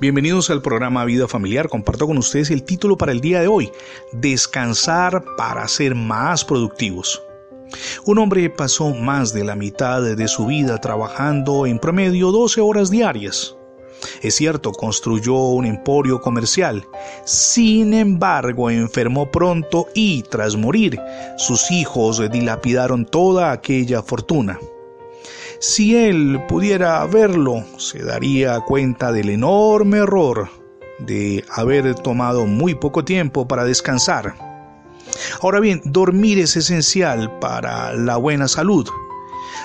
Bienvenidos al programa Vida Familiar. Comparto con ustedes el título para el día de hoy, Descansar para ser más productivos. Un hombre pasó más de la mitad de su vida trabajando en promedio 12 horas diarias. Es cierto, construyó un emporio comercial. Sin embargo, enfermó pronto y, tras morir, sus hijos dilapidaron toda aquella fortuna. Si él pudiera verlo, se daría cuenta del enorme error de haber tomado muy poco tiempo para descansar. Ahora bien, dormir es esencial para la buena salud.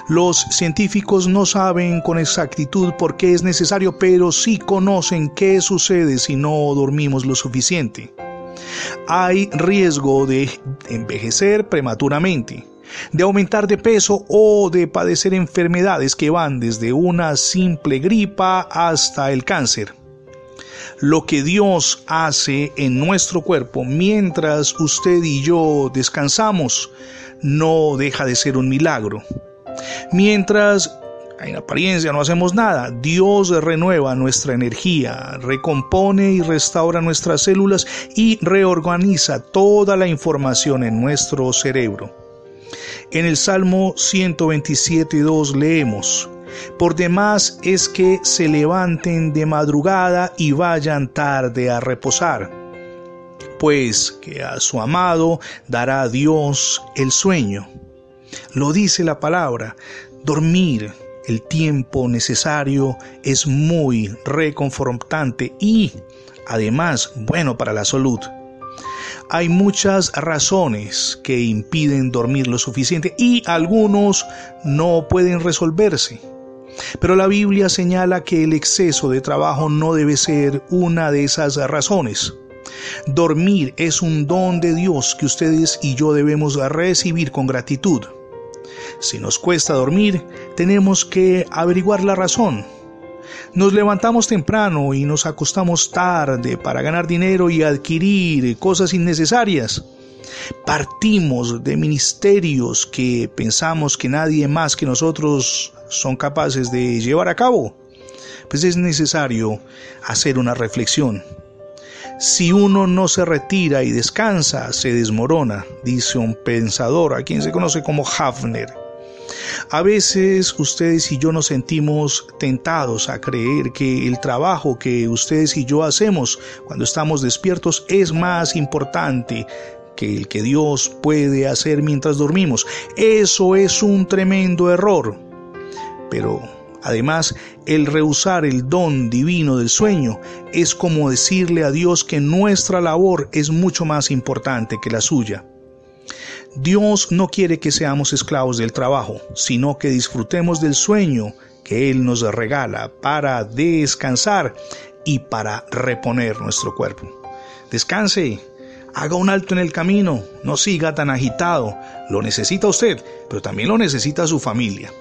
Los científicos no saben con exactitud por qué es necesario, pero sí conocen qué sucede si no dormimos lo suficiente. Hay riesgo de envejecer prematuramente, de aumentar de peso o de padecer enfermedades que van desde una simple gripa hasta el cáncer. Lo que Dios hace en nuestro cuerpo mientras usted y yo descansamos no deja de ser un milagro. Mientras en apariencia no hacemos nada. Dios renueva nuestra energía, recompone y restaura nuestras células y reorganiza toda la información en nuestro cerebro. En el Salmo 127.2 leemos, Por demás es que se levanten de madrugada y vayan tarde a reposar, pues que a su amado dará Dios el sueño. Lo dice la palabra, dormir el tiempo necesario es muy reconfortante y además bueno para la salud. Hay muchas razones que impiden dormir lo suficiente y algunos no pueden resolverse. Pero la Biblia señala que el exceso de trabajo no debe ser una de esas razones. Dormir es un don de Dios que ustedes y yo debemos recibir con gratitud. Si nos cuesta dormir, tenemos que averiguar la razón. Nos levantamos temprano y nos acostamos tarde para ganar dinero y adquirir cosas innecesarias. Partimos de ministerios que pensamos que nadie más que nosotros son capaces de llevar a cabo. Pues es necesario hacer una reflexión. Si uno no se retira y descansa, se desmorona, dice un pensador a quien se conoce como Hafner. A veces ustedes y yo nos sentimos tentados a creer que el trabajo que ustedes y yo hacemos cuando estamos despiertos es más importante que el que Dios puede hacer mientras dormimos. Eso es un tremendo error. Pero además, el rehusar el don divino del sueño es como decirle a Dios que nuestra labor es mucho más importante que la suya. Dios no quiere que seamos esclavos del trabajo, sino que disfrutemos del sueño que Él nos regala para descansar y para reponer nuestro cuerpo. Descanse, haga un alto en el camino, no siga tan agitado. Lo necesita usted, pero también lo necesita su familia.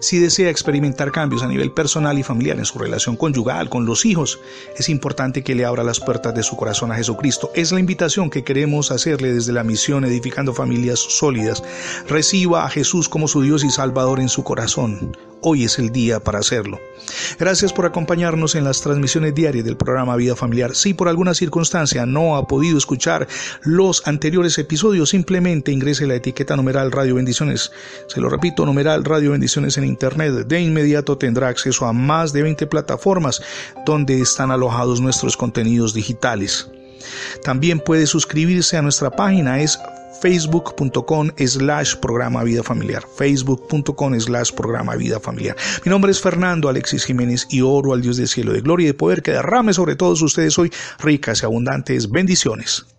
Si desea experimentar cambios a nivel personal y familiar en su relación conyugal, con los hijos, es importante que le abra las puertas de su corazón a Jesucristo. Es la invitación que queremos hacerle desde la misión Edificando Familias Sólidas. Reciba a Jesús como su Dios y Salvador en su corazón. Hoy es el día para hacerlo. Gracias por acompañarnos en las transmisiones diarias del programa Vida Familiar. Si por alguna circunstancia no ha podido escuchar los anteriores episodios, simplemente ingrese la etiqueta numeral Radio Bendiciones. Se lo repito, numeral Radio Bendiciones en Internet. De inmediato tendrá acceso a más de 20 plataformas donde están alojados nuestros contenidos digitales. También puede suscribirse a nuestra página, es facebook.com slash programa vida familiar. Facebook.com slash programa vida familiar. Mi nombre es Fernando Alexis Jiménez y oro al Dios del cielo de gloria y de poder que derrame sobre todos ustedes hoy ricas y abundantes bendiciones